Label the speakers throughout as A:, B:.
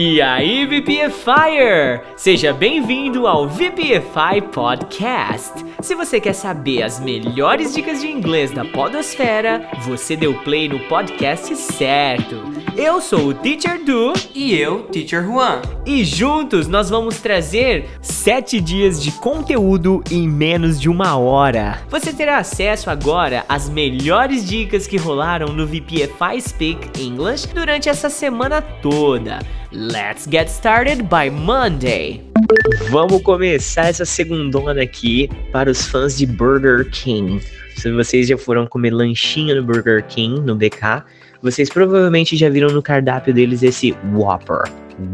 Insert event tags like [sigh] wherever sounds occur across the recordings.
A: E aí, VPFire! Seja bem-vindo ao VPFI Podcast. Se você quer saber as melhores dicas de inglês da podosfera, você deu play no podcast certo. Eu sou o Teacher Du
B: e eu, Teacher Juan.
A: E juntos nós vamos trazer 7 dias de conteúdo em menos de uma hora. Você terá acesso agora às melhores dicas que rolaram no VPFI Speak English durante essa semana toda. Let's get started by Monday. Vamos começar essa segundona aqui para os fãs de Burger King. Se vocês já foram comer lanchinho no Burger King, no BK, vocês provavelmente já viram no cardápio deles esse Whopper.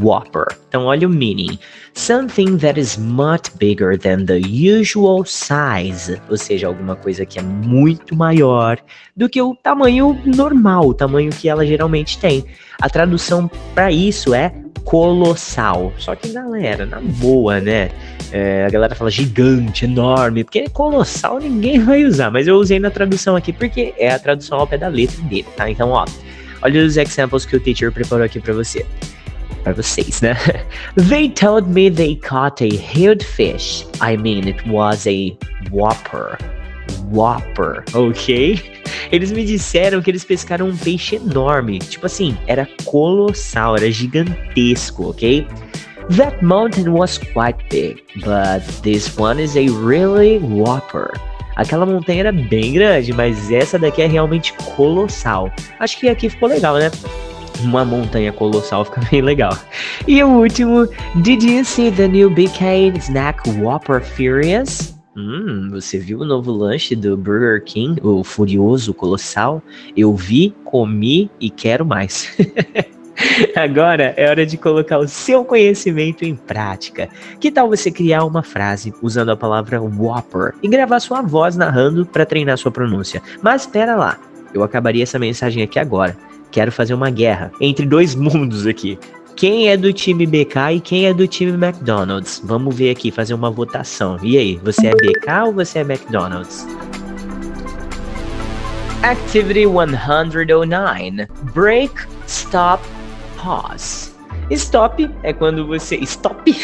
A: Whopper. Então olha o meaning. Something that is much bigger than the usual size. Ou seja, alguma coisa que é muito maior do que o tamanho normal, o tamanho que ela geralmente tem. A tradução para isso é colossal. Só que, galera, na boa, né? É, a galera fala gigante, enorme, porque colossal ninguém vai usar, mas eu usei na tradução aqui porque é a tradução ao pé da letra dele, tá? Então, ó, olha os examples que o teacher preparou aqui para você para vocês, né? [laughs] They told me they caught a huge fish. I mean, it was a whopper. Whopper, ok? Eles me disseram que eles pescaram um peixe enorme. Tipo assim, era colossal, era gigantesco, ok? That mountain was quite big, but this one is a really whopper. Aquela montanha era bem grande, mas essa daqui é realmente colossal. Acho que aqui ficou legal, né? uma montanha colossal fica [laughs] bem legal. E o último, Did you see the new BK Snack Whopper Furious? Hum, você viu o novo lanche do Burger King, o Furioso Colossal? Eu vi, comi e quero mais. [laughs] Agora é hora de colocar o seu conhecimento em prática. Que tal você criar uma frase usando a palavra Whopper e gravar sua voz narrando para treinar sua pronúncia? Mas espera lá, eu acabaria essa mensagem aqui agora quero fazer uma guerra entre dois [laughs] mundos aqui. Quem é do time BK e quem é do time McDonald's? Vamos ver aqui, fazer uma votação. E aí, você é BK ou você é McDonald's? Activity 109. Break, stop, pause. Stop é quando você. Stop?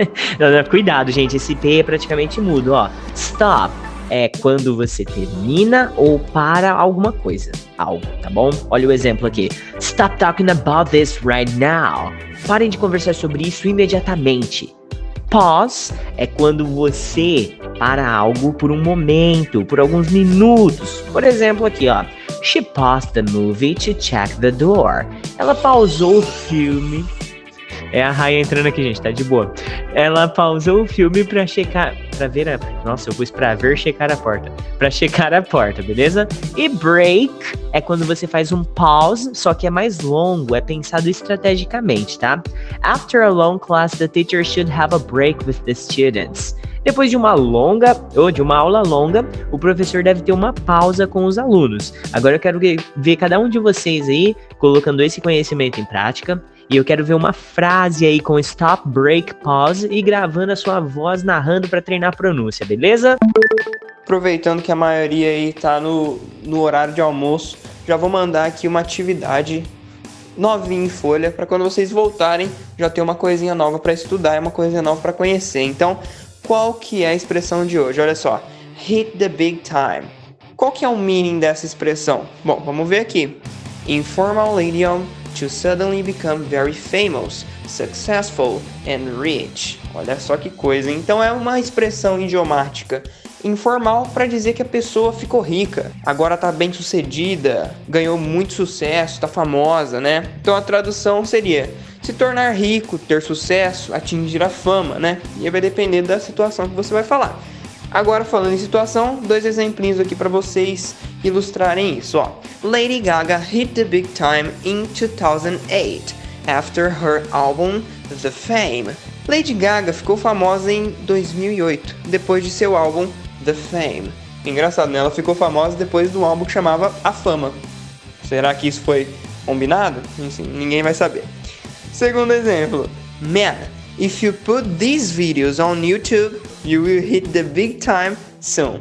A: [laughs] cuidado, gente. Esse P é praticamente mudo, ó. Stop é quando você termina ou para alguma coisa, algo, tá bom? Olha o exemplo aqui. Stop talking about this right now. Parem de conversar sobre isso imediatamente. Pause é quando você para algo por um momento, por alguns minutos. Por exemplo, aqui, ó. She paused the movie to check the door. Ela pausou o filme é a Raya entrando aqui, gente, tá de boa. Ela pausou o filme pra checar. Pra ver a. Nossa, eu pus pra ver checar a porta. Pra checar a porta, beleza? E break é quando você faz um pause, só que é mais longo, é pensado estrategicamente, tá? After a long class, the teacher should have a break with the students. Depois de uma longa ou de uma aula longa, o professor deve ter uma pausa com os alunos. Agora eu quero ver cada um de vocês aí colocando esse conhecimento em prática. E eu quero ver uma frase aí com stop, break, pause e gravando a sua voz narrando para treinar a pronúncia, beleza?
B: Aproveitando que a maioria aí tá no, no horário de almoço, já vou mandar aqui uma atividade novinha em folha para quando vocês voltarem já ter uma coisinha nova para estudar, uma coisinha nova para conhecer. Então, qual que é a expressão de hoje? Olha só, hit the big time. Qual que é o meaning dessa expressão? Bom, vamos ver aqui. Informal idiom to suddenly become very famous, successful and rich. Olha só que coisa. Então é uma expressão idiomática informal para dizer que a pessoa ficou rica, agora tá bem sucedida, ganhou muito sucesso, tá famosa, né? Então a tradução seria se tornar rico, ter sucesso, atingir a fama, né? E vai depender da situação que você vai falar. Agora falando em situação, dois exemplinhos aqui para vocês ilustrarem isso, ó. Lady Gaga hit the big time in 2008 after her album The Fame. Lady Gaga ficou famosa em 2008 depois de seu álbum The Fame. Engraçado, né? Ela ficou famosa depois do álbum que chamava A Fama. Será que isso foi combinado? Enfim, ninguém vai saber. Segundo exemplo, Man, if you put these videos on YouTube, You will hit the big time soon.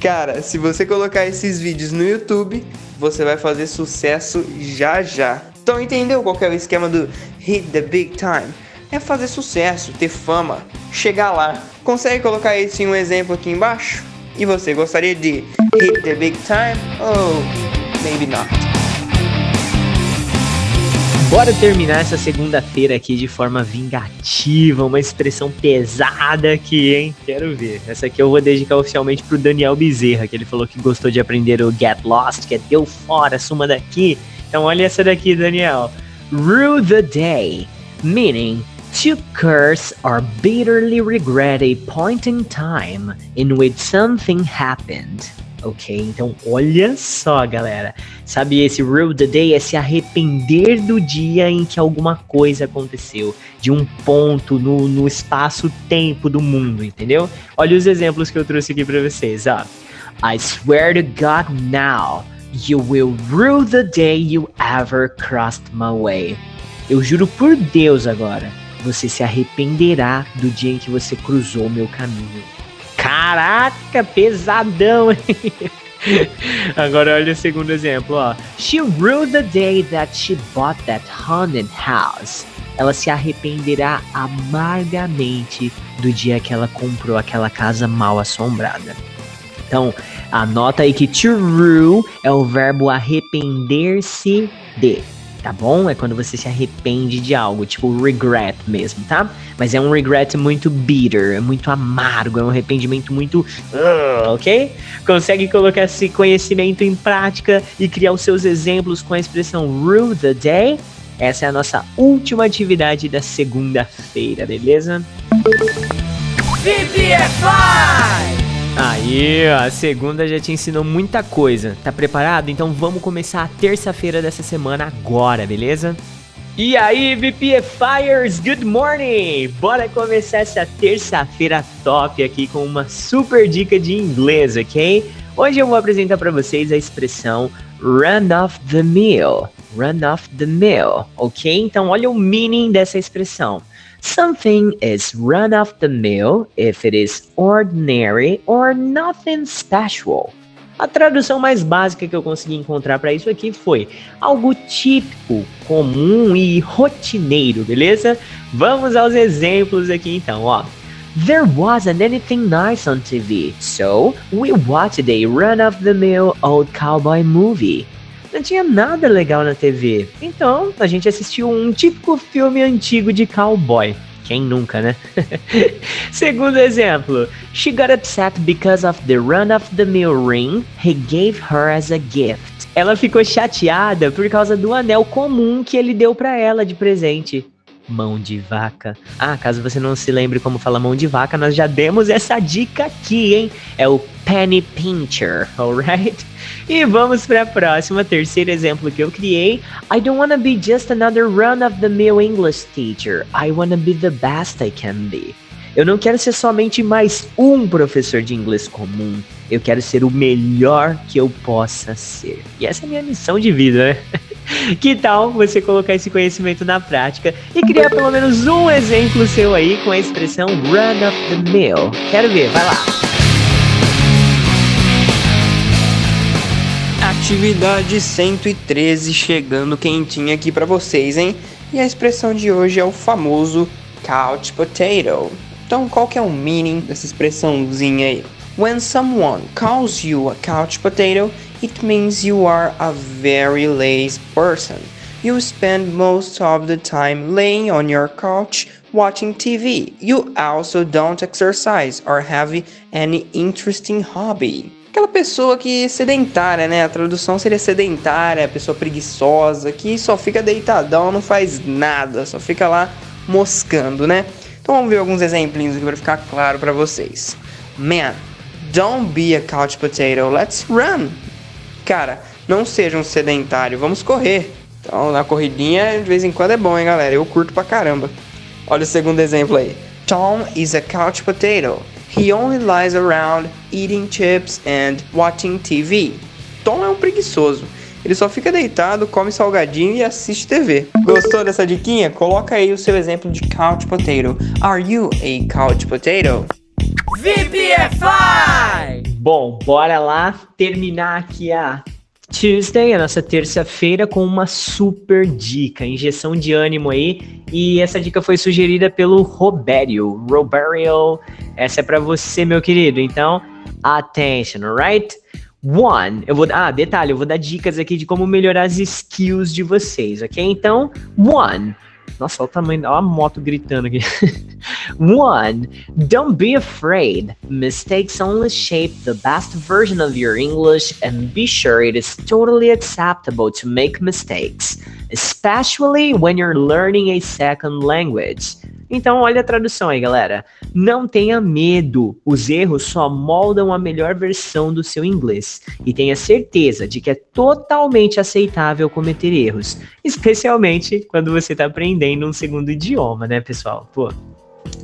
B: Cara, se você colocar esses vídeos no YouTube, você vai fazer sucesso já já. Então entendeu qual é o esquema do hit the big time é fazer sucesso, ter fama, chegar lá. Consegue colocar isso em um exemplo aqui embaixo? E você gostaria de hit the big time? Ou maybe not?
A: Bora terminar essa segunda-feira aqui de forma vingativa, uma expressão pesada aqui, hein? Quero ver. Essa aqui eu vou dedicar oficialmente pro Daniel Bezerra, que ele falou que gostou de aprender o Get Lost, que é deu fora, suma daqui. Então olha essa daqui, Daniel. Rue the day, meaning to curse or bitterly regret a point in time in which something happened. Ok, então olha só, galera. Sabe, esse rue the day é se arrepender do dia em que alguma coisa aconteceu, de um ponto no, no espaço-tempo do mundo, entendeu? Olha os exemplos que eu trouxe aqui para vocês, ó. I swear to God now, you will rue the day you ever crossed my way. Eu juro por Deus agora você se arrependerá do dia em que você cruzou meu caminho. Caraca, pesadão, hein? [laughs] Agora olha o segundo exemplo, ó. She rue the day that she bought that haunted house. Ela se arrependerá amargamente do dia que ela comprou aquela casa mal assombrada. Então, anota aí que to rue é o verbo arrepender-se de tá bom? É quando você se arrepende de algo, tipo regret mesmo, tá? Mas é um regret muito bitter, é muito amargo, é um arrependimento muito. Uh, ok? Consegue colocar esse conhecimento em prática e criar os seus exemplos com a expressão rue the day? Essa é a nossa última atividade da segunda-feira, beleza? VPFI! Aí, a segunda já te ensinou muita coisa. Tá preparado? Então vamos começar a terça-feira dessa semana agora, beleza? E aí, VPFires, good morning! Bora começar essa terça-feira top aqui com uma super dica de inglês, ok? Hoje eu vou apresentar para vocês a expressão run off the mill. Run off the mill, ok? Então olha o meaning dessa expressão. Something is run off the mill if it is ordinary or nothing special. A tradução mais básica que eu consegui encontrar para isso aqui foi algo típico, comum e rotineiro, beleza? Vamos aos exemplos aqui então, ó. There wasn't anything nice on TV, so we watched a run-of-the-mill old cowboy movie não tinha nada legal na TV. Então, a gente assistiu um típico filme antigo de cowboy. Quem nunca, né? [laughs] Segundo exemplo, she got upset because of the run-of-the-mill ring he gave her as a gift. Ela ficou chateada por causa do anel comum que ele deu para ela de presente mão de vaca. Ah, caso você não se lembre como fala mão de vaca, nós já demos essa dica aqui, hein? É o penny pincher, [laughs] alright? E vamos para a próxima, terceiro exemplo que eu criei. I don't wanna be just another run-of-the-mill English teacher. I wanna be the best I can be. Eu não quero ser somente mais um professor de inglês comum. Eu quero ser o melhor que eu possa ser. E essa é a minha missão de vida, né? [laughs] [laughs] Que tal você colocar esse conhecimento na prática e criar pelo menos um exemplo seu aí com a expressão run of the mill? Quero ver, vai lá.
B: Atividade 113 chegando quentinha aqui para vocês, hein? E a expressão de hoje é o famoso couch potato. Então, qual que é o meaning dessa expressãozinha aí? When someone calls you a couch potato, it means you are a very lazy person. You spend most of the time laying on your couch watching TV. You also don't exercise or have any interesting hobby. Aquela pessoa que é sedentária, né? A tradução seria sedentária, pessoa preguiçosa, que só fica deitadão, não faz nada, só fica lá moscando, né? Então vamos ver alguns exemplinhos aqui para ficar claro para vocês. Man, Don't be a couch potato, let's run. Cara, não seja um sedentário, vamos correr. Então, na corridinha, de vez em quando é bom, hein, galera? Eu curto pra caramba. Olha o segundo exemplo aí. Tom is a couch potato. He only lies around eating chips and watching TV. Tom é um preguiçoso. Ele só fica deitado, come salgadinho e assiste TV. Gostou dessa diquinha? Coloca aí o seu exemplo de couch potato. Are you a couch potato?
A: VPFI! Bom, bora lá terminar aqui a Tuesday, a nossa terça-feira, com uma super dica, injeção de ânimo aí. E essa dica foi sugerida pelo Robério. Robério, essa é para você, meu querido. Então, attention, alright? One, eu vou ah, detalhe, eu vou dar dicas aqui de como melhorar as skills de vocês, ok? Então, one, nossa, olha o tamanho, olha a moto gritando aqui. [laughs] One, don't be afraid. Mistakes only shape the best version of your English, and be sure it is totally acceptable to make mistakes, especially when you're learning a second language. Então, olha a tradução aí, galera. Não tenha medo. Os erros só moldam a melhor versão do seu inglês. E tenha certeza de que é totalmente aceitável cometer erros, especialmente quando você está aprendendo um segundo idioma, né, pessoal? Pô.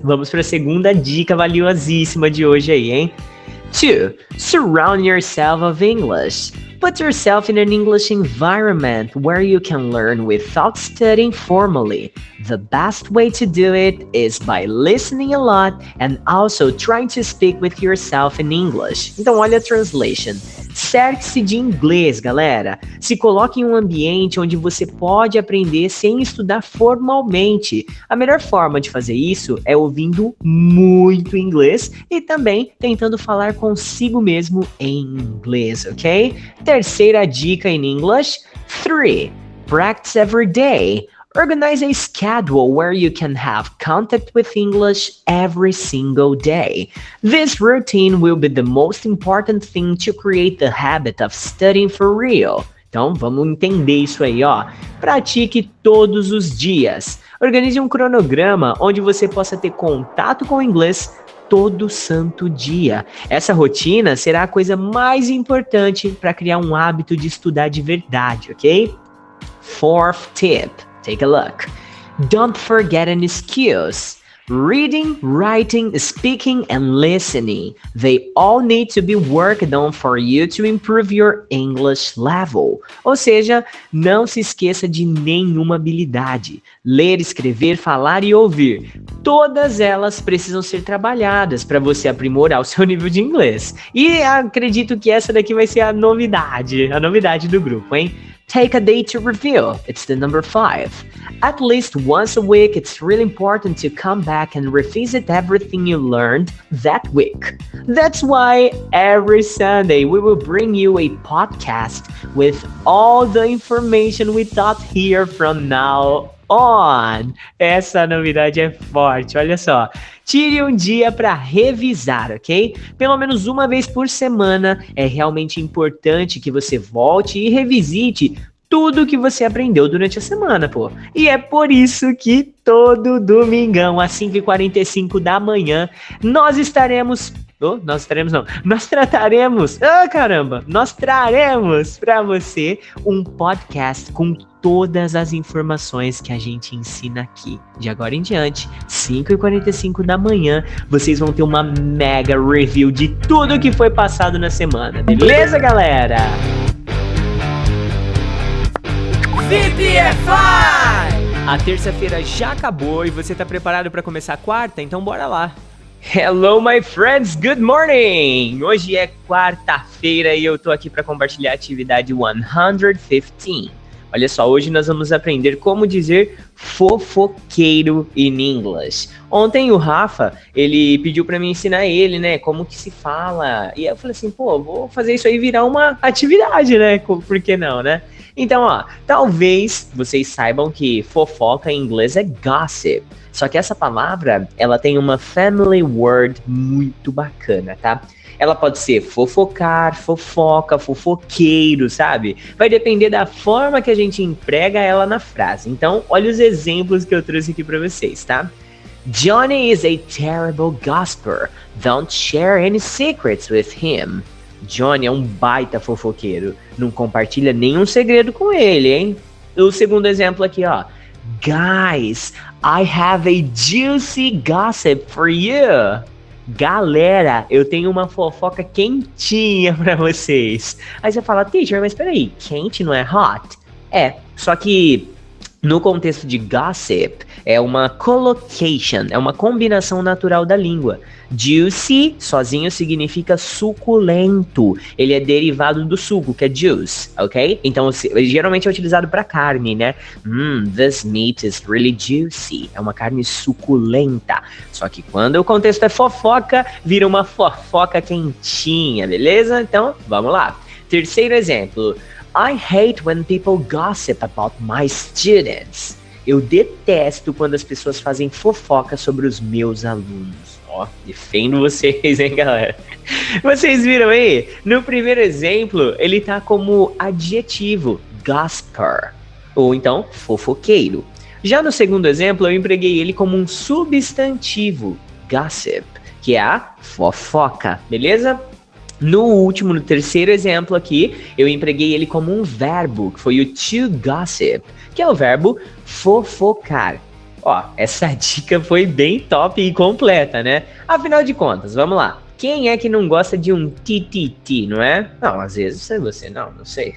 A: Vamos para a segunda dica valiosíssima de hoje aí, hein? 2. Surround yourself of English. Put yourself in an English environment where you can learn without studying formally. The best way to do it is by listening a lot and also trying to speak with yourself in English. Então, olha a translation. Cerque-se de inglês, galera. Se coloque em um ambiente onde você pode aprender sem estudar formalmente. A melhor forma de fazer isso é ouvindo muito inglês e também tentando falar consigo mesmo em inglês, ok? Terceira dica em English: 3. Practice every day. Organize a schedule where you can have contact with English every single day. This routine will be the most important thing to create the habit of studying for real. Então vamos entender isso aí, ó. Pratique todos os dias. Organize um cronograma onde você possa ter contato com o inglês todo santo dia. Essa rotina será a coisa mais importante para criar um hábito de estudar de verdade, ok? Fourth tip. Take a look. Don't forget any skills. Reading, writing, speaking, and listening. They all need to be worked on for you to improve your English level. Ou seja, não se esqueça de nenhuma habilidade. Ler, escrever, falar e ouvir. Todas elas precisam ser trabalhadas para você aprimorar o seu nível de inglês. E acredito que essa daqui vai ser a novidade, a novidade do grupo, hein? Take a day to review. It's the number five. At least once a week, it's really important to come back and revisit everything you learned that week. That's why every Sunday we will bring you a podcast with all the information we taught here from now on. Essa novidade é forte, olha só. Tire um dia para revisar, ok? Pelo menos uma vez por semana é realmente importante que você volte e revisite tudo que você aprendeu durante a semana, pô. E é por isso que todo domingão, às 5h45 da manhã, nós estaremos Oh, nós estaremos não. Nós trataremos. Ah, oh, caramba! Nós traremos para você um podcast com todas as informações que a gente ensina aqui. De agora em diante, 5h45 da manhã, vocês vão ter uma mega review de tudo que foi passado na semana. Beleza, galera? VPFI! A terça-feira já acabou e você tá preparado para começar a quarta? Então bora lá! Hello, my friends. Good morning. Hoje é quarta-feira e eu tô aqui para compartilhar a atividade 115. Olha só, hoje nós vamos aprender como dizer fofoqueiro in English. Ontem o Rafa, ele pediu para mim ensinar ele, né, como que se fala. E eu falei assim, pô, vou fazer isso aí virar uma atividade, né? Por que não, né? Então, ó, talvez vocês saibam que fofoca em inglês é gossip. Só que essa palavra, ela tem uma family word muito bacana, tá? Ela pode ser fofocar, fofoca, fofoqueiro, sabe? Vai depender da forma que a gente emprega ela na frase. Então, olha os exemplos que eu trouxe aqui para vocês, tá? Johnny is a terrible gossiper. Don't share any secrets with him. Johnny é um baita fofoqueiro. Não compartilha nenhum segredo com ele, hein? O segundo exemplo aqui, ó. Guys, I have a juicy gossip for you. Galera, eu tenho uma fofoca quentinha [laughs] para vocês. Aí você fala, teacher, mas peraí, quente não é hot? É, só que No contexto de gossip, é uma collocation, é uma combinação natural da língua. Juicy, sozinho, significa suculento. Ele é derivado do suco, que é juice, ok? Então, geralmente é utilizado para carne, né? Mmm, this meat is really juicy. É uma carne suculenta. Só que quando o contexto é fofoca, vira uma fofoca quentinha, beleza? Então, vamos lá. Terceiro exemplo. I hate when people gossip about my students. Eu detesto quando as pessoas fazem fofoca sobre os meus alunos. Ó, defendo vocês, hein, galera? Vocês viram aí? No primeiro exemplo, ele tá como adjetivo, gosper, ou então fofoqueiro. Já no segundo exemplo, eu empreguei ele como um substantivo, gossip, que é a fofoca, beleza? No último, no terceiro exemplo aqui, eu empreguei ele como um verbo, que foi o to gossip, que é o verbo fofocar. Ó, essa [laughs] dica foi bem top e completa, né? Afinal de contas, vamos lá. Quem é que não gosta de um TTT, não é? Não, às vezes é você, não, não sei.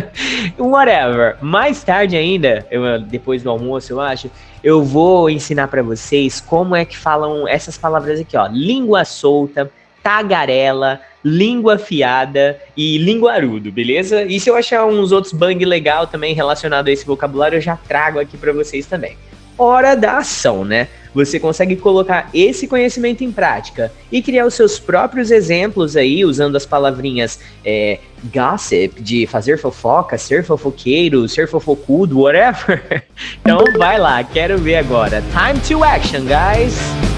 A: [laughs] Whatever. Mais tarde ainda, eu, depois do almoço, eu acho, eu vou ensinar para vocês como é que falam essas palavras aqui, ó. Língua solta, tagarela, língua afiada e linguarudo, beleza? E se eu achar uns outros bang legal também relacionado a esse vocabulário, eu já trago aqui para vocês também. Hora da ação, né? Você consegue colocar esse conhecimento em prática e criar os seus próprios exemplos aí, usando as palavrinhas é, gossip, de fazer fofoca, ser fofoqueiro, ser fofocudo, whatever. [laughs] então vai lá, quero ver agora. Time to action, guys!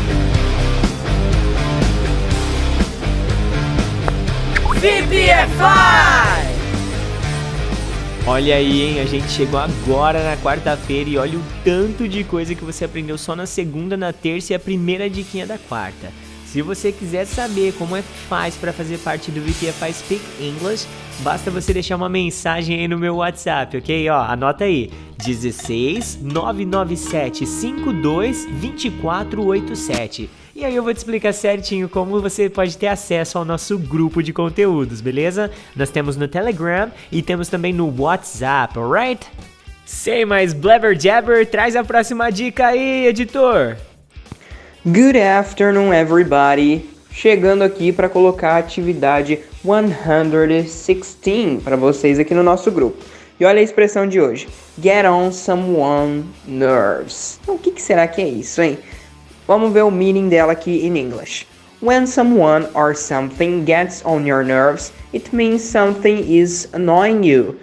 A: VPFI! Olha aí, hein? A gente chegou agora na quarta-feira e olha o tanto de coisa que você aprendeu só na segunda, na terça e a primeira diquinha da quarta. Se você quiser saber como é que faz para fazer parte do VPFI Speak English, basta você deixar uma mensagem aí no meu WhatsApp, ok? Ó, anota aí: 16 997 52 2487. E aí eu vou te explicar certinho como você pode ter acesso ao nosso grupo de conteúdos, beleza? Nós temos no Telegram e temos também no WhatsApp, alright? Sem mais blabber jabber, traz a próxima dica aí, editor.
B: Good afternoon, everybody. Chegando aqui para colocar a atividade 116 para vocês aqui no nosso grupo. E olha a expressão de hoje: Get on someone nerves. Então, o que, que será que é isso, hein? Vamos ver o meaning dela aqui em English. When someone or something gets on your nerves, it means something is annoying you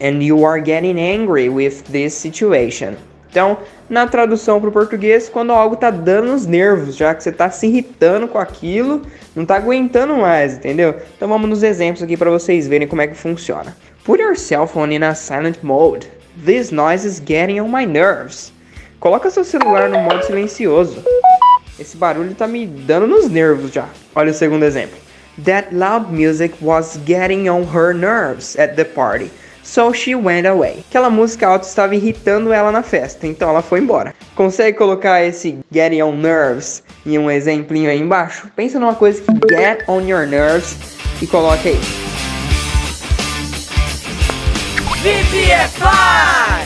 B: and you are getting angry with this situation. Então, na tradução para o português, quando algo tá dando nos nervos, já que você tá se irritando com aquilo, não tá aguentando mais, entendeu? Então vamos nos exemplos aqui para vocês verem como é que funciona. Put your cell phone in a silent mode. This noise is getting on my nerves. Coloca seu celular no modo silencioso. Esse barulho tá me dando nos nervos já. Olha o segundo exemplo. That loud music was getting on her nerves at the party. So she went away. Aquela música alta estava irritando ela na festa, então ela foi embora. Consegue colocar esse getting on nerves em um exemplinho aí embaixo? Pensa numa coisa que get on your nerves e coloca aí.
A: VPFI!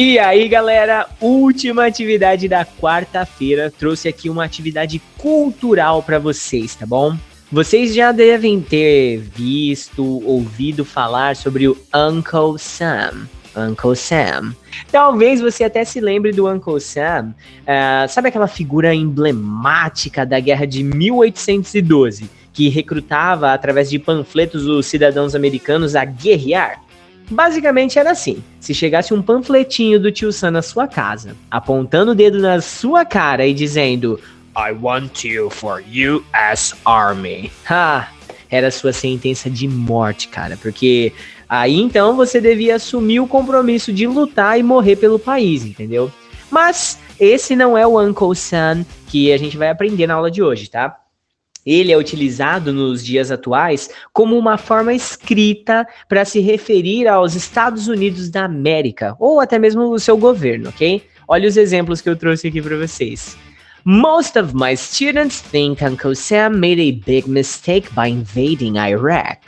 A: E aí, galera, última atividade da quarta-feira. Trouxe aqui uma atividade cultural para vocês, tá bom? Vocês já devem ter visto, ouvido falar sobre o Uncle Sam. Uncle Sam. Talvez você até se lembre do Uncle Sam. Uh, sabe aquela figura emblemática da guerra de 1812, que recrutava através de panfletos os cidadãos americanos a guerrear? Basicamente era assim: se chegasse um panfletinho do tio Sam na sua casa, apontando o dedo na sua cara e dizendo I want you for US Army. [laughs] Ha! Era sua sentença de morte, cara, porque aí então você devia assumir o compromisso de lutar e morrer pelo país, entendeu? Mas esse não é o Uncle Sam que a gente vai aprender na aula de hoje, tá? Ele é utilizado nos dias atuais como uma forma escrita para se referir aos Estados Unidos da América, ou até mesmo o seu governo, ok? Olha os exemplos que eu trouxe aqui para vocês. Most of my students think Uncle Sam made a big mistake by invading Iraq.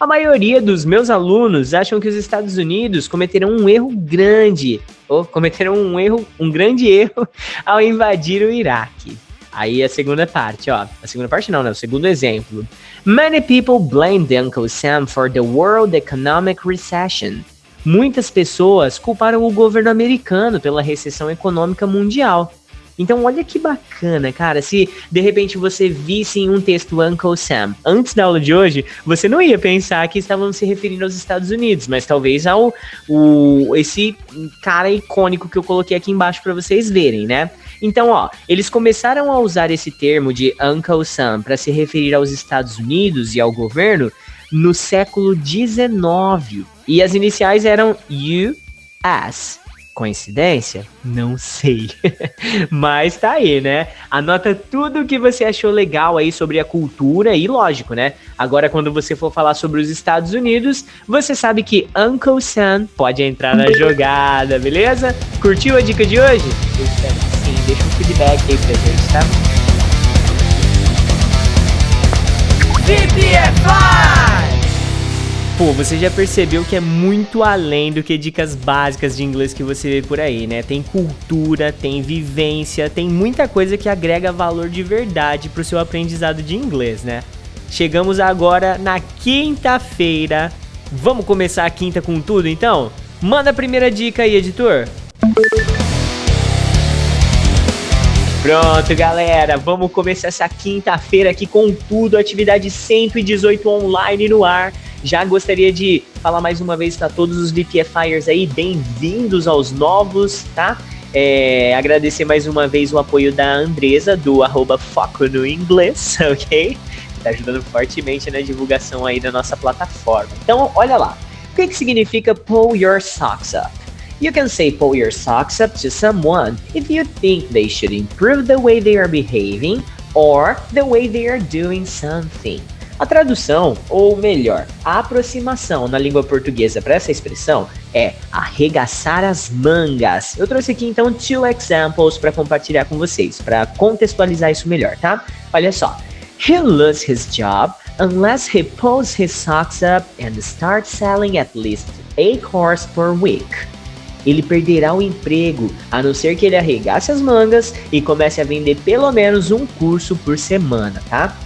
A: A maioria dos meus alunos acham que os Estados Unidos cometeram um erro grande, ou cometeram um erro, um grande [laughs] erro ao invadir o Iraque. Aí a segunda parte, ó. A segunda parte não, né? O segundo exemplo. Many people blame the Uncle Sam for the world economic recession. Muitas pessoas culparam o governo americano pela recessão econômica mundial. Então, olha que bacana, cara. Se de repente você visse em um texto Uncle Sam antes da aula de hoje, você não ia pensar que estavam se referindo aos Estados Unidos, mas talvez ao o, esse cara icônico que eu coloquei aqui embaixo para vocês verem, né? Então, ó, eles começaram a usar esse termo de Uncle Sam para se referir aos Estados Unidos e ao governo no século XIX. E as iniciais eram US. Coincidência? Não sei. [laughs] Mas tá aí, né? Anota tudo o que você achou legal aí sobre a cultura e lógico, né? Agora quando você for falar sobre os Estados Unidos, você sabe que Uncle Sam pode entrar na [laughs] jogada, beleza? Curtiu a dica de hoje? Eu espero sim. Deixa um feedback aí pra gente, tá? VPFI! Pô, você já percebeu que é muito além do que dicas básicas de inglês que você vê por aí, né? Tem cultura, tem vivência, tem muita coisa que agrega valor de verdade pro seu aprendizado de inglês, né? Chegamos agora na quinta-feira. Vamos começar a quinta com tudo então? Manda a primeira dica aí, editor. Pronto, galera, vamos começar essa quinta-feira aqui com tudo, atividade 118 online no ar. Já gostaria de falar mais uma vez para todos os VPFires aí, bem-vindos aos novos, tá? É, agradecer mais uma vez o apoio da Andresa, do arroba Foco no Inglês, [laughs] ok? Tá ajudando fortemente na divulgação aí da nossa plataforma. Então, olha lá. O que, que significa pull your socks up? You can say pull your socks up to someone if you think they should improve the way they are behaving or the way they are doing something. A tradução, ou melhor, a aproximação na língua portuguesa para essa expressão é arregaçar as mangas. Eu trouxe aqui então two examples para compartilhar com vocês, para contextualizar isso melhor, tá? Olha só. He loses his job unless he pulls his socks up and starts selling at least 8 cars per week. Ele perderá o emprego a não ser que ele arregace as mangas e comece a vender pelo menos um curso por semana, tá?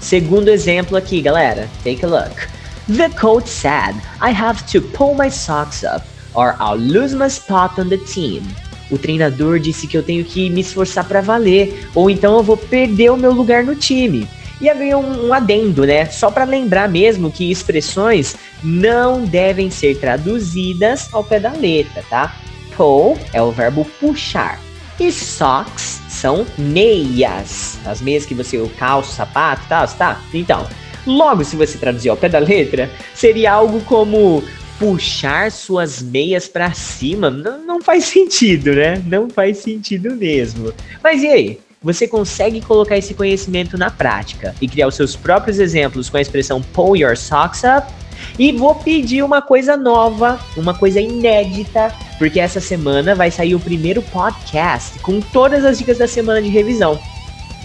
A: Segundo exemplo aqui, galera. Take a look. The coach said, I have to pull my socks up or I'll lose my spot on the team. O treinador disse que eu tenho que me esforçar para valer, ou então eu vou perder o meu lugar no time. E havia um, um adendo, né? Só para lembrar mesmo que expressões não devem ser traduzidas ao pé da letra, tá? Pull é o verbo puxar. E socks são meias. As meias que você calça, sapato tal, tá? Então, logo se você traduzir ao pé da letra, seria algo como puxar suas meias para cima. Não faz sentido, né? Não faz sentido mesmo. Mas e aí? Você consegue colocar esse conhecimento na prática e criar os seus próprios exemplos com a expressão pull your socks up? E vou pedir uma coisa nova, uma coisa inédita, porque essa semana vai sair o primeiro podcast com todas as dicas da semana de revisão.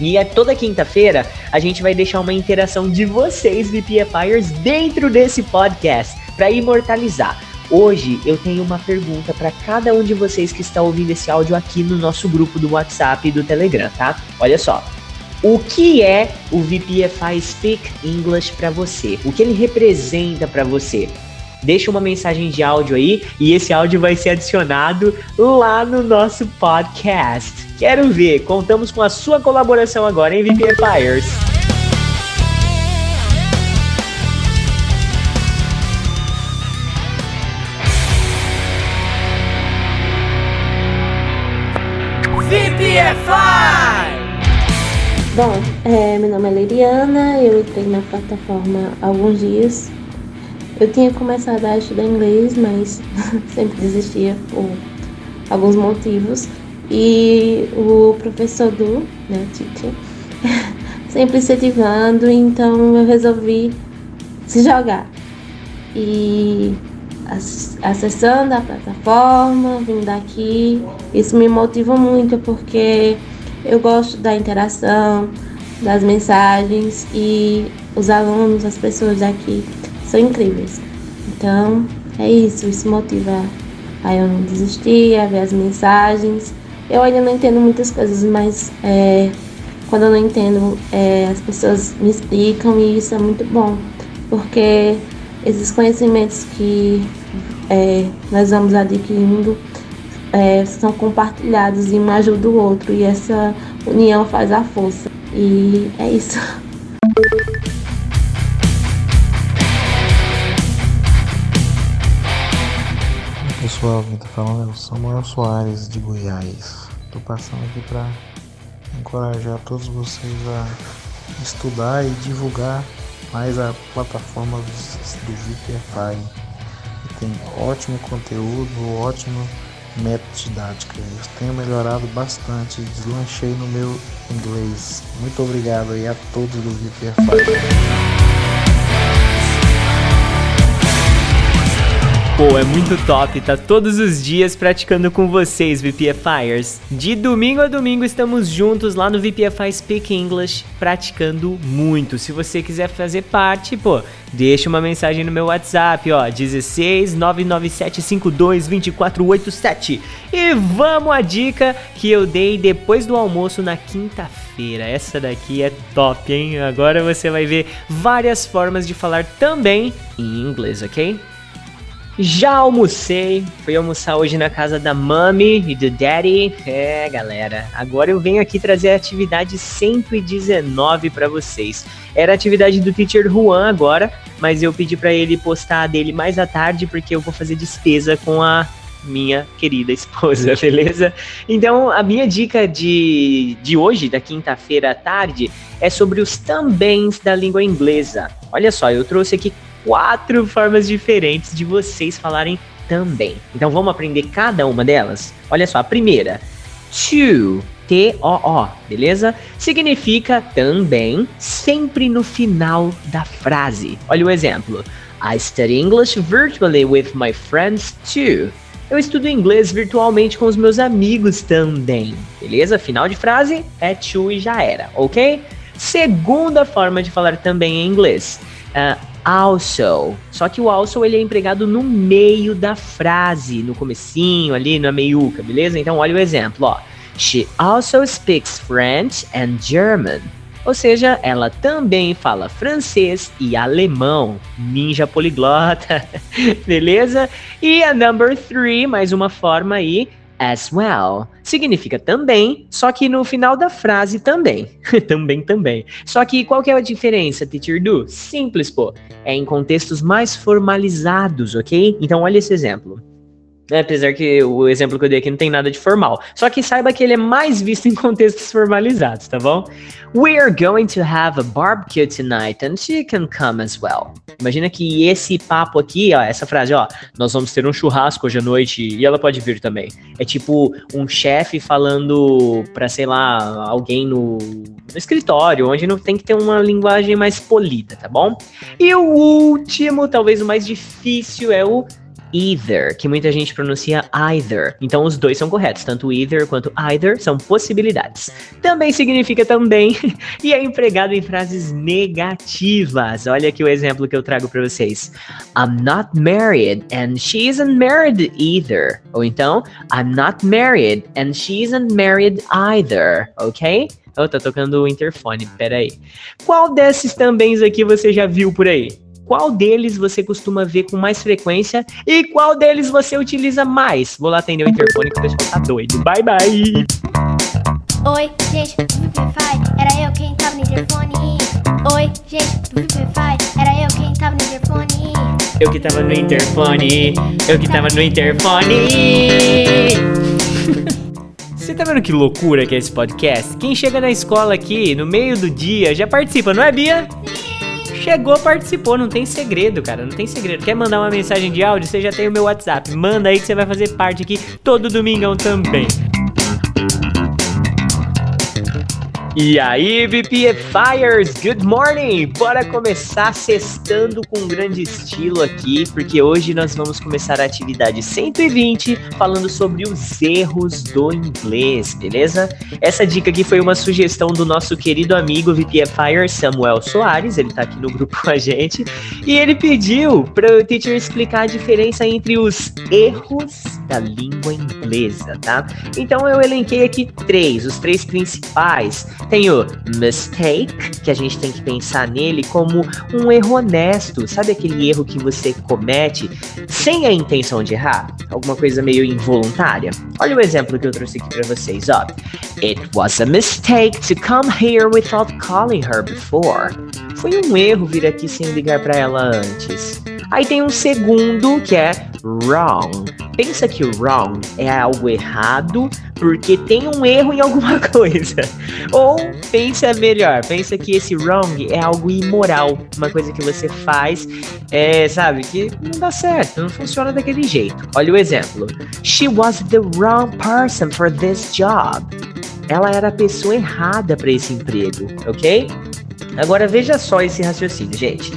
A: E é toda quinta-feira a gente vai deixar uma interação de vocês, VPFires, dentro desse podcast para imortalizar. Hoje eu tenho uma pergunta para cada um de vocês que está ouvindo esse áudio aqui no nosso grupo do WhatsApp e do Telegram, tá? Olha só. O que é o VPFI Speak English para você? O que ele representa para você? Deixa uma mensagem de áudio aí e esse áudio vai ser adicionado lá no nosso podcast. Quero ver, contamos com a sua colaboração agora, hein, VPFires?
C: Bom, é, meu nome é Liriana, eu entrei na plataforma há alguns dias. Eu tinha começado a estudar inglês, mas [laughs] sempre desistia por alguns motivos. E o professor do, né, teacher, [laughs] sempre incentivando, então eu resolvi se jogar. E acessando a plataforma, vindo aqui, isso me motiva muito porque eu gosto da interação, das mensagens e os alunos, as pessoas daqui são incríveis. Então, é isso, isso motiva a eu não desistir, a ver as mensagens. Eu ainda não entendo muitas coisas, mas é, quando eu não entendo, é, as pessoas me explicam e isso é muito bom, porque esses conhecimentos que é, nós vamos adquirindo é, são compartilhados e um ajuda o outro e essa união faz a força. E é isso.
D: pessoal, quem tá falando é o Samuel Soares de Goiás. Tô passando aqui para encorajar todos vocês a estudar e divulgar mais a plataforma do, VPFI. Que tem ótimo conteúdo, ótimo método didático. Eu tenho melhorado bastante, deslanchei no meu inglês. Muito obrigado aí a todos do VPFI.
A: Pô, é muito top, tá todos os dias praticando com vocês, VPFires. De domingo a domingo estamos juntos lá no VPFI Speak English, praticando muito. Se você quiser fazer parte, pô, deixa uma mensagem no meu WhatsApp, ó, 16 99752 2487. E vamos à dica que eu dei depois do almoço na quinta-feira. Essa daqui é top, hein? Agora você vai ver várias formas de falar também em inglês, ok? Já almocei, fui almoçar hoje na casa da mami e do daddy. É, galera, agora eu venho aqui trazer a atividade 119 para vocês. Era a atividade do teacher Juan agora, mas eu pedi para ele postar a dele mais à tarde porque eu vou fazer despesa com a minha querida esposa, [laughs] beleza? Então, a minha dica de, de hoje, da quinta-feira à tarde, é sobre os tambéms da língua inglesa. Olha só, eu trouxe aqui quatro formas diferentes de vocês falarem também. Então vamos aprender cada uma delas? Olha só, a primeira, to, T-O-O, beleza? Significa também sempre no final da frase. Olha o exemplo. I study English virtually with my friends too. Eu estudo inglês virtualmente com os meus amigos também. Beleza? Final de frase é to e já era, ok? Segunda forma de falar também em inglês. Uh, also. Só que o also ele é empregado no meio da frase, no comecinho ali, na meiuca, beleza? Então olha o exemplo, ó. She also speaks French and German. Ou seja, ela também fala francês e alemão. Ninja poliglota, [laughs] beleza? E a number three, mais uma forma aí, as well. Significa também, só que no final da frase também. [laughs] também, também. Só que qual que é a diferença, teacher do? Simples, pô. É em contextos mais formalizados, ok? Então olha esse exemplo. Né? Apesar que o exemplo que eu dei aqui não tem nada de formal. Só que saiba que ele é mais visto em contextos formalizados, tá bom? We are going to have a barbecue tonight and she can come as well. Imagina que esse papo aqui, ó, essa frase, ó, nós vamos ter um churrasco hoje à noite e ela pode vir também. É tipo um chefe falando pra, sei lá, alguém no, no escritório, onde não tem que ter uma linguagem mais polida, tá bom? E o último, talvez o mais difícil, é o either, que muita gente pronuncia either. Então os dois são corretos, tanto either quanto either são possibilidades. Também significa também [laughs] e é empregado em frases negativas. Olha aqui o exemplo que eu trago para vocês. I'm not married and she isn't married either. Ou então, I'm not married and she isn't married either, ok? Oh, tá tocando o interfone, peraí. Qual desses também aqui você já viu por aí? Qual deles você costuma ver com mais frequência e qual deles você utiliza mais. Vou lá atender o interfone que o pessoal tá doido. Bye, bye!
E: Oi, gente, do Vipify, era eu quem tava no interfone. Oi, gente, do Vipify, era eu quem tava no interfone.
A: Eu que tava no interfone, eu que tava no interfone. [laughs] Você tá vendo que loucura que é esse podcast? Quem chega na escola aqui, no meio do dia, já participa, não é, Bia? Sim! Chegou, participou, não tem segredo, cara, não tem segredo. Quer mandar uma mensagem de áudio? Você já tem o meu WhatsApp. Manda aí que você vai fazer parte aqui todo domingão também. E aí, BPFires, good morning! Bora começar sextando com grande estilo aqui, porque hoje nós vamos começar a atividade 120 falando sobre os erros do inglês, beleza? Essa dica aqui foi uma sugestão do nosso querido amigo VPFire Samuel Soares, ele tá aqui no grupo com a gente, e ele pediu para o teacher explicar a diferença entre os erros da língua inglesa, tá? Então eu elenquei aqui três, os três principais tem o mistake, que a gente tem que pensar nele como um erro honesto. Sabe aquele erro que você comete sem a intenção de errar? Alguma coisa meio involuntária? Olha o exemplo que eu trouxe aqui para vocês, ó. It was a mistake to come here without calling her before. Foi um erro vir aqui sem ligar para ela antes. Aí tem um segundo que é wrong. Pensa que wrong é algo errado porque tem um erro em alguma [laughs] coisa. Ou pensa melhor, pensa que esse wrong é algo imoral, uma coisa que você faz, é, sabe, que não dá certo, não funciona daquele jeito. Olha o exemplo. She was the wrong person for this job. Ela era a pessoa errada para esse emprego, ok? Agora veja só esse raciocínio, gente.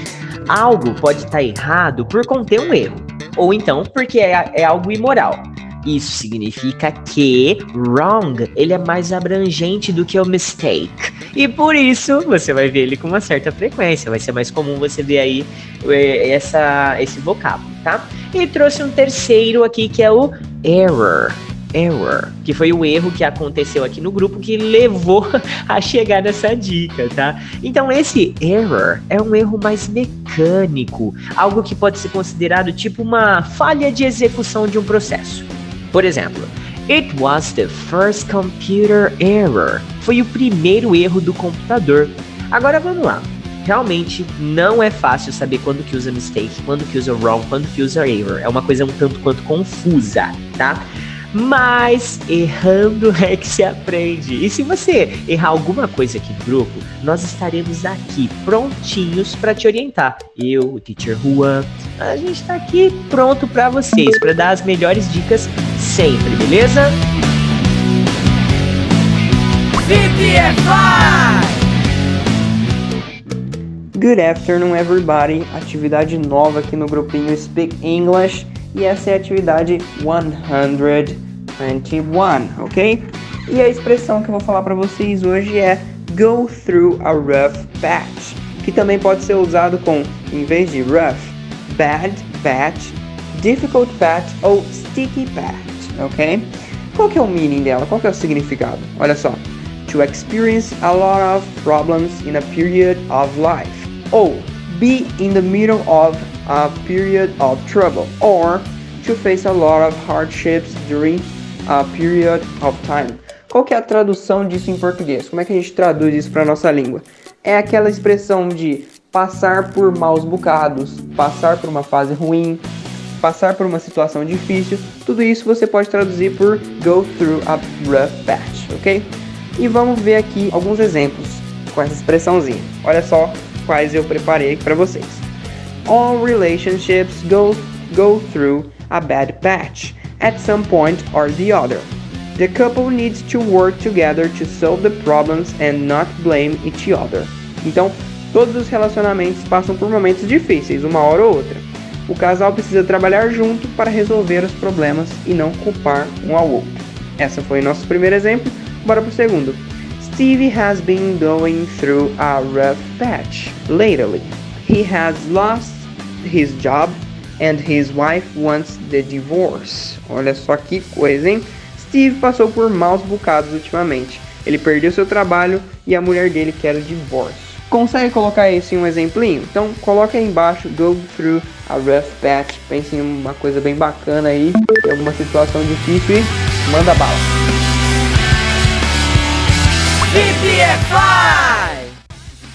A: Algo pode estar tá errado por conter um erro, ou então porque é, é algo imoral. Isso significa que wrong ele é mais abrangente do que o mistake. E por isso você vai ver ele com uma certa frequência. Vai ser mais comum você ver aí é, essa, esse vocábulo, tá? E trouxe um terceiro aqui que é o error error, que foi o erro que aconteceu aqui no grupo que levou [laughs] a chegar nessa dica, tá? Então esse error é um erro mais mecânico, algo que pode ser considerado tipo uma falha de execução de um processo. Por exemplo, It was the first computer error. Foi o primeiro erro do computador. Agora vamos lá. Realmente não é fácil saber quando que usa mistake, quando que usa wrong, quando que usa error. É uma coisa um tanto quanto confusa, tá? Mas errando [laughs] é que se aprende. E se você errar alguma coisa aqui no grupo, nós estaremos aqui prontinhos para te orientar. Eu, o Teacher Juan, a gente está aqui pronto para vocês, para dar as melhores dicas sempre, beleza? VPFI!
B: Good afternoon, everybody. Atividade nova aqui no grupinho Speak English e essa é a atividade 121, ok? E a expressão que eu vou falar para vocês hoje é go through a rough patch, que também pode ser usado com, em vez de rough, bad patch, difficult patch ou sticky patch, ok? Qual que é o meaning dela? Qual que é o significado? Olha só. To experience a lot of problems in a period of life. Ou be in the middle of a period of trouble or to face a lot of hardships during a period of time. Qual que é a tradução disso em português? Como é que a gente traduz isso para nossa língua? É aquela expressão de passar por maus bocados, passar por uma fase ruim, passar por uma situação difícil. Tudo isso você pode traduzir por go through a rough patch, ok? E vamos ver aqui alguns exemplos com essa expressãozinha. Olha só quais eu preparei para vocês. All relationships go go through a bad patch at some point or the other. The couple needs to work together to solve the problems and not blame each other. Então, todos os relacionamentos passam por momentos difíceis, uma hora ou outra. O casal precisa trabalhar junto para resolver os problemas e não culpar um ao outro. Essa foi o nosso primeiro exemplo. Bora pro segundo. Stevie has been going through a rough patch lately. He has lost his job and his wife wants the divorce. Olha só que coisa, hein? Steve passou por maus bocados ultimamente. Ele perdeu seu trabalho e a mulher dele quer o divórcio. Consegue colocar isso em um exemplinho? Então coloca aí embaixo, go through a rough patch, pense em uma coisa bem bacana aí, em alguma situação difícil e manda bala.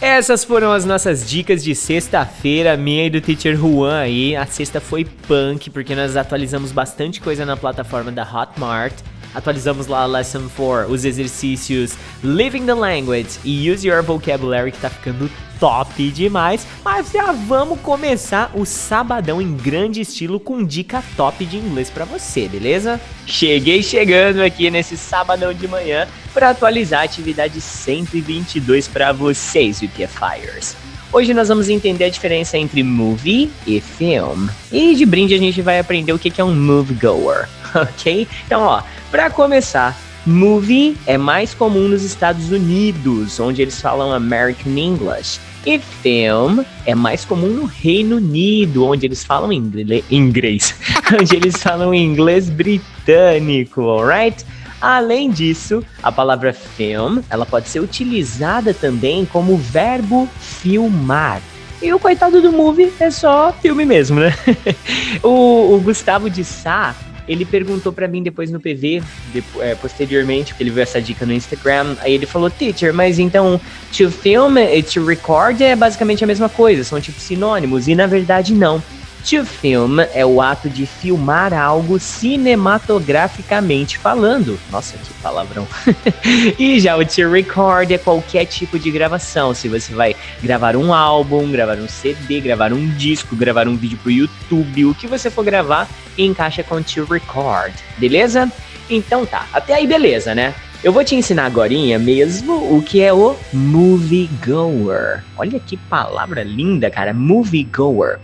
A: Essas foram as nossas dicas de sexta-feira, minha e do Teacher Juan aí. A sexta foi punk, porque nós atualizamos bastante coisa na plataforma da Hotmart. Atualizamos lá a Lesson 4, os exercícios Living the Language e Use Your Vocabulary, que tá ficando top demais. Mas já vamos começar o sabadão em grande estilo com dica top de inglês para você, beleza? Cheguei chegando aqui nesse sabadão de manhã para atualizar a atividade 122 para vocês, VPFires. Hoje nós vamos entender a diferença entre movie e film. E de brinde a gente vai aprender o que é um moviegoer, ok? Então, ó, para começar, movie é mais comum nos Estados Unidos, onde eles falam American English. E film é mais comum no Reino Unido, onde eles falam inglês, [laughs] onde eles falam inglês britânico, alright? Além disso, a palavra film, ela pode ser utilizada também como verbo filmar. E o coitado do movie é só filme mesmo, né? [laughs] o, o, Gustavo de Sá, ele perguntou para mim depois no PV, de, é, posteriormente, porque ele viu essa dica no Instagram. Aí ele falou, teacher, mas então to film e to record é basicamente a mesma coisa, são tipo sinônimos. E na verdade não. To film é o ato de filmar algo cinematograficamente falando. Nossa, que palavrão. [laughs] e já o to record é qualquer tipo de gravação. Se você vai gravar um álbum, gravar um CD, gravar um disco, gravar um vídeo pro YouTube, o que você for gravar, encaixa com to record. Beleza? Então tá, até aí beleza, né? Eu vou te ensinar agora mesmo o que é o moviegoer. Olha que palavra linda, cara, moviegoer.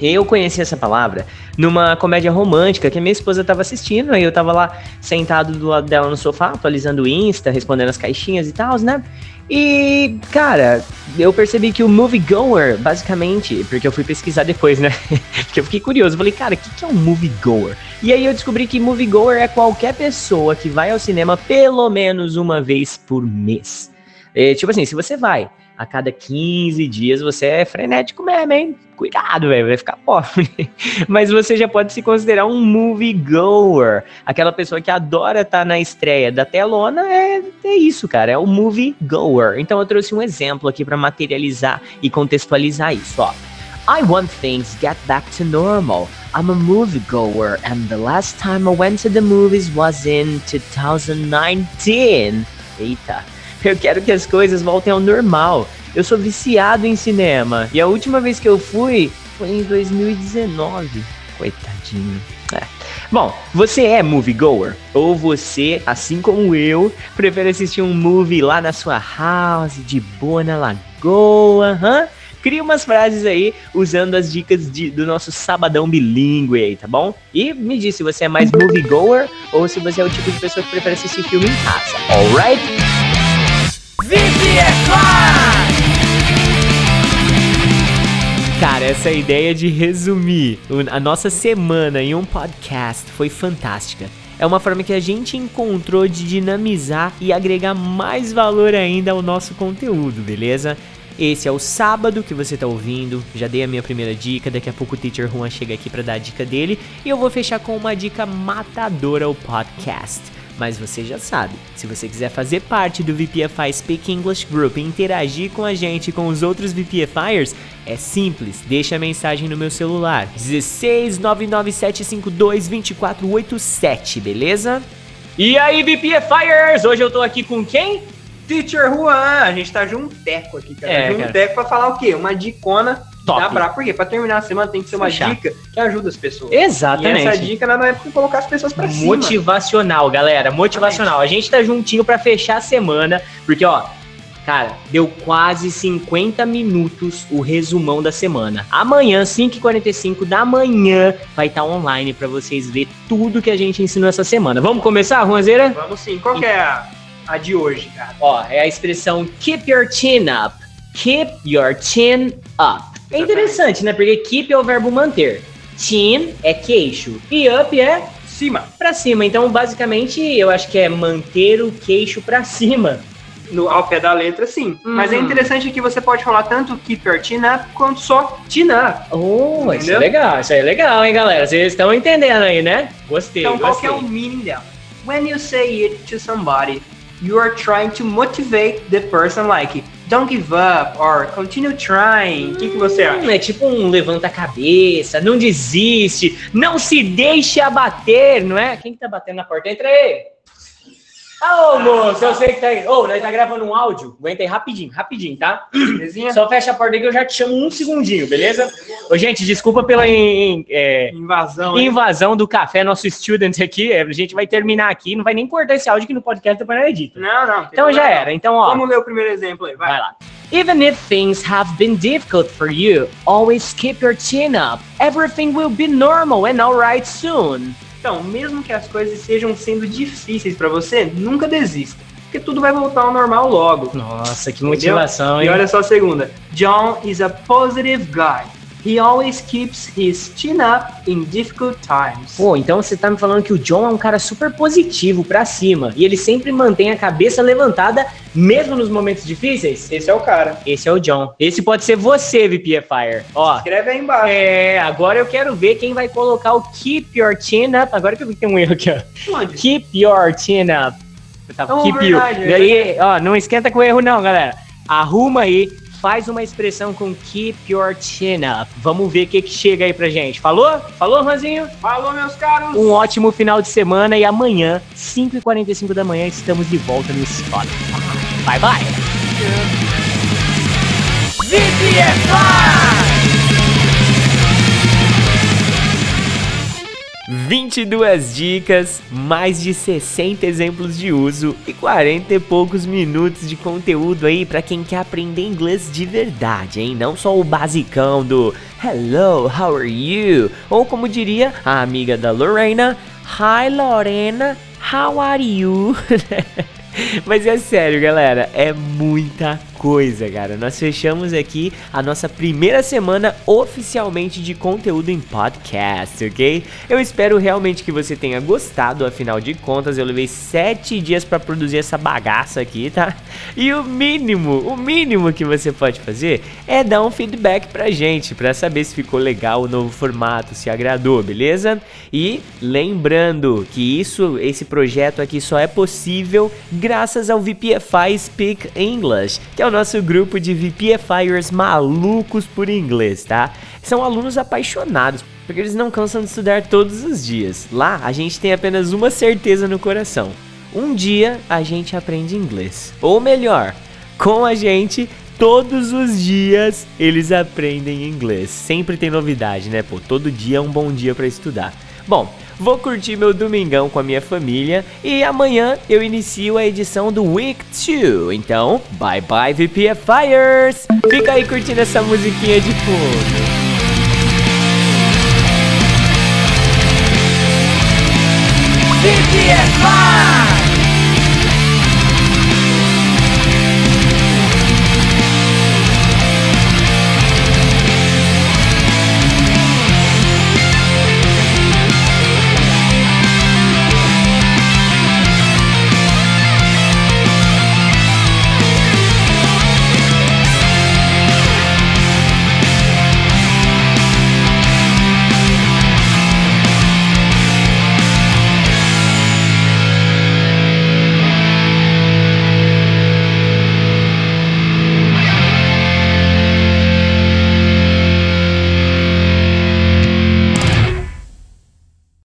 A: Eu conheci essa palavra numa comédia romântica que a minha esposa estava assistindo, aí eu tava lá sentado do lado dela no sofá, atualizando o Insta, respondendo as caixinhas e tal, né? E, cara, eu percebi que o moviegoer, basicamente, porque eu fui pesquisar depois, né? [laughs] porque eu fiquei curioso, falei, cara, o que, que é um moviegoer? E aí eu descobri que moviegoer é qualquer pessoa que vai ao cinema pelo menos uma vez por mês. É, tipo assim, se você vai a cada 15 dias você é frenético mesmo, hein? Cuidado, velho, vai ficar pobre. [laughs] Mas você já pode se considerar um moviegoer. Aquela pessoa que adora estar tá na estreia da telona é, é isso, cara, é o moviegoer. Então eu trouxe um exemplo aqui para materializar e contextualizar isso, ó. I want things get back to normal. I'm a moviegoer and the last time I went to the movies was in 2019. Eita. Eu quero que as coisas voltem ao normal. Eu sou viciado em cinema. E a última vez que eu fui foi em 2019. Coitadinho. É. Bom, você é moviegoer? Ou você, assim como eu, prefere assistir um movie lá na sua house, de boa na lagoa? Hã? Cria umas frases aí usando as dicas de, do nosso sabadão bilíngue aí, tá bom? E me diz se você é mais moviegoer ou se você é o tipo de pessoa que prefere assistir filme em casa, alright? VPFI! Cara, essa ideia de resumir a nossa semana em um podcast foi fantástica. É uma forma que a gente encontrou de dinamizar e agregar mais valor ainda ao nosso conteúdo, beleza? Esse é o sábado que você tá ouvindo. Já dei a minha primeira dica, daqui a pouco o Teacher Juan chega aqui para dar a dica dele e eu vou fechar com uma dica matadora ao podcast. Mas você já sabe, se você quiser fazer parte do VPFI Speak English Group e interagir com a gente e com os outros VPFIers, é simples, deixa a mensagem no meu celular. 16 997522487, beleza? E aí, VPFIers, hoje eu tô aqui com quem?
B: Teacher Juan, a gente tá junteco aqui, cara.
A: É,
B: junteco cara. pra falar o quê? Uma dicona
A: Top.
B: da Bra. Por quê? Pra terminar a semana tem que ser uma
A: Fechar.
B: dica que ajuda as pessoas.
A: Exatamente.
B: E essa dica nada é pra colocar as pessoas pra cima.
A: Motivacional, galera, motivacional. A gente tá juntinho pra fechar a semana, porque ó, cara, deu quase 50 minutos o resumão da semana. Amanhã, 5h45 da manhã, vai estar tá online pra vocês ver tudo que a gente ensinou essa semana. Vamos começar, Juanzeira?
B: Vamos sim. Qual que é a, a de hoje, cara?
A: Ó, é a expressão keep your chin up. Keep your chin up. É interessante, né? Porque keep é o verbo manter. Chin é queixo. E up é
B: Cima.
A: pra cima. Então, basicamente, eu acho que é manter o queixo pra cima.
B: No, ao pé da letra, sim. Mas é
A: Hum.
B: interessante que você pode falar tanto keep your chin up quanto só chin up.
A: Oh, isso é legal. Isso aí é legal, hein, galera? Vocês estão entendendo aí, né? Gostei,
B: Então, qual que
A: gostei.
B: é o meaning dela? When you say it to somebody, you are trying to motivate the person like, don't give up or continue trying. O que, que você acha?
A: Hum, É tipo um levanta a cabeça, não desiste, não se deixe abater, não é? Quem que tá batendo na porta? Entra aí. Ô, moço, eu sei que tá aí. Ô, nós tá gravando um áudio. Aguenta aí rapidinho, rapidinho, tá?
B: Belezinha?
A: Só fecha a porta aí que eu já te chamo um segundinho, beleza? Ô, gente, desculpa pela in- é,
B: Invasão. hein?
A: invasão do café, nosso student aqui. É, A gente vai terminar aqui, não vai nem cortar esse áudio aqui no podcast, depois não edita.
B: Não, não. tem
A: Então já era. Então, ó.
B: não. Vamos ler o primeiro exemplo aí, vai.
A: Vai lá. Even if things have been difficult for you, always keep your chin up. Everything will be normal and alright soon.
B: Então, mesmo que as coisas estejam sendo difíceis pra você, nunca desista. Porque tudo vai voltar ao normal logo.
A: Nossa, que
B: Entendeu?
A: motivação, hein?
B: E olha só a segunda. John is a positive guy. He always keeps his chin up in difficult times.
A: Pô, então você tá me falando que o John é um cara super positivo pra cima e ele sempre mantém a cabeça levantada mesmo nos momentos difíceis?
B: Esse é o cara.
A: Esse é o John. Esse pode ser você, VPFire. Ó,
B: Escreve aí embaixo.
A: é, agora eu quero ver quem vai colocar o Keep Your Chin Up. Agora que eu vi que tem um erro aqui, ó.
B: Onde?
A: Keep Your Chin Up. Tá,
B: Não,
A: keep
B: verdade,
A: you.
B: é
A: Daí, ó, não esquenta com erro não, galera. Arruma aí, faz uma expressão com Keep Your Chin Up. Vamos ver o que que chega aí pra gente. Falou? Falou, Ranzinho?
B: Falou, meus caros.
A: Um ótimo final de semana e amanhã, 5h45 da manhã, estamos de volta no Spotify. Bye, bye! VPFI! 22 dicas, mais de 60 exemplos de uso e 40 e poucos minutos de conteúdo aí pra quem quer aprender inglês de verdade, hein? Não só o basicão do Hello, how are you? Ou como diria a amiga da Lorena, Hi Lorena, how are you? [laughs] Mas é sério, galera, é muita coisa, cara. Nós fechamos aqui a nossa primeira semana oficialmente de conteúdo em podcast, ok? Eu espero realmente que você tenha gostado, afinal de contas, eu levei sete dias pra produzir essa bagaça aqui, tá? E o mínimo, o mínimo que você pode fazer é dar um feedback pra gente, pra saber se ficou legal o novo formato, se agradou, beleza? E lembrando que isso, esse projeto aqui só é possível graças ao VPFI Speak English, que é o nosso grupo de VPFIers malucos por inglês, tá? São alunos apaixonados, porque eles não cansam de estudar todos os dias. Lá a gente tem apenas uma certeza no coração. Um dia a gente aprende inglês. Ou melhor, com a gente todos os dias eles aprendem inglês. Sempre tem novidade, né? Pô, todo dia é um bom dia para estudar. Bom, vou curtir meu domingão com a minha família e amanhã eu inicio a edição do Week 2. Então, bye bye VPFires! Fica aí curtindo essa musiquinha de fundo. VPFI!